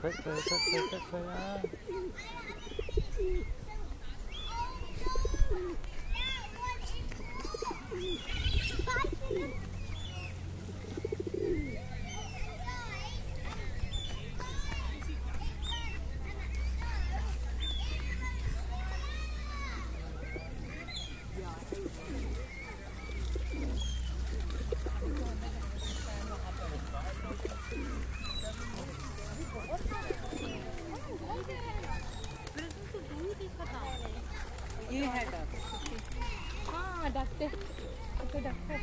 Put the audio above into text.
快快快快快快啊。ये है। डॉक्टर हाँ डॉक्टर। तो डक है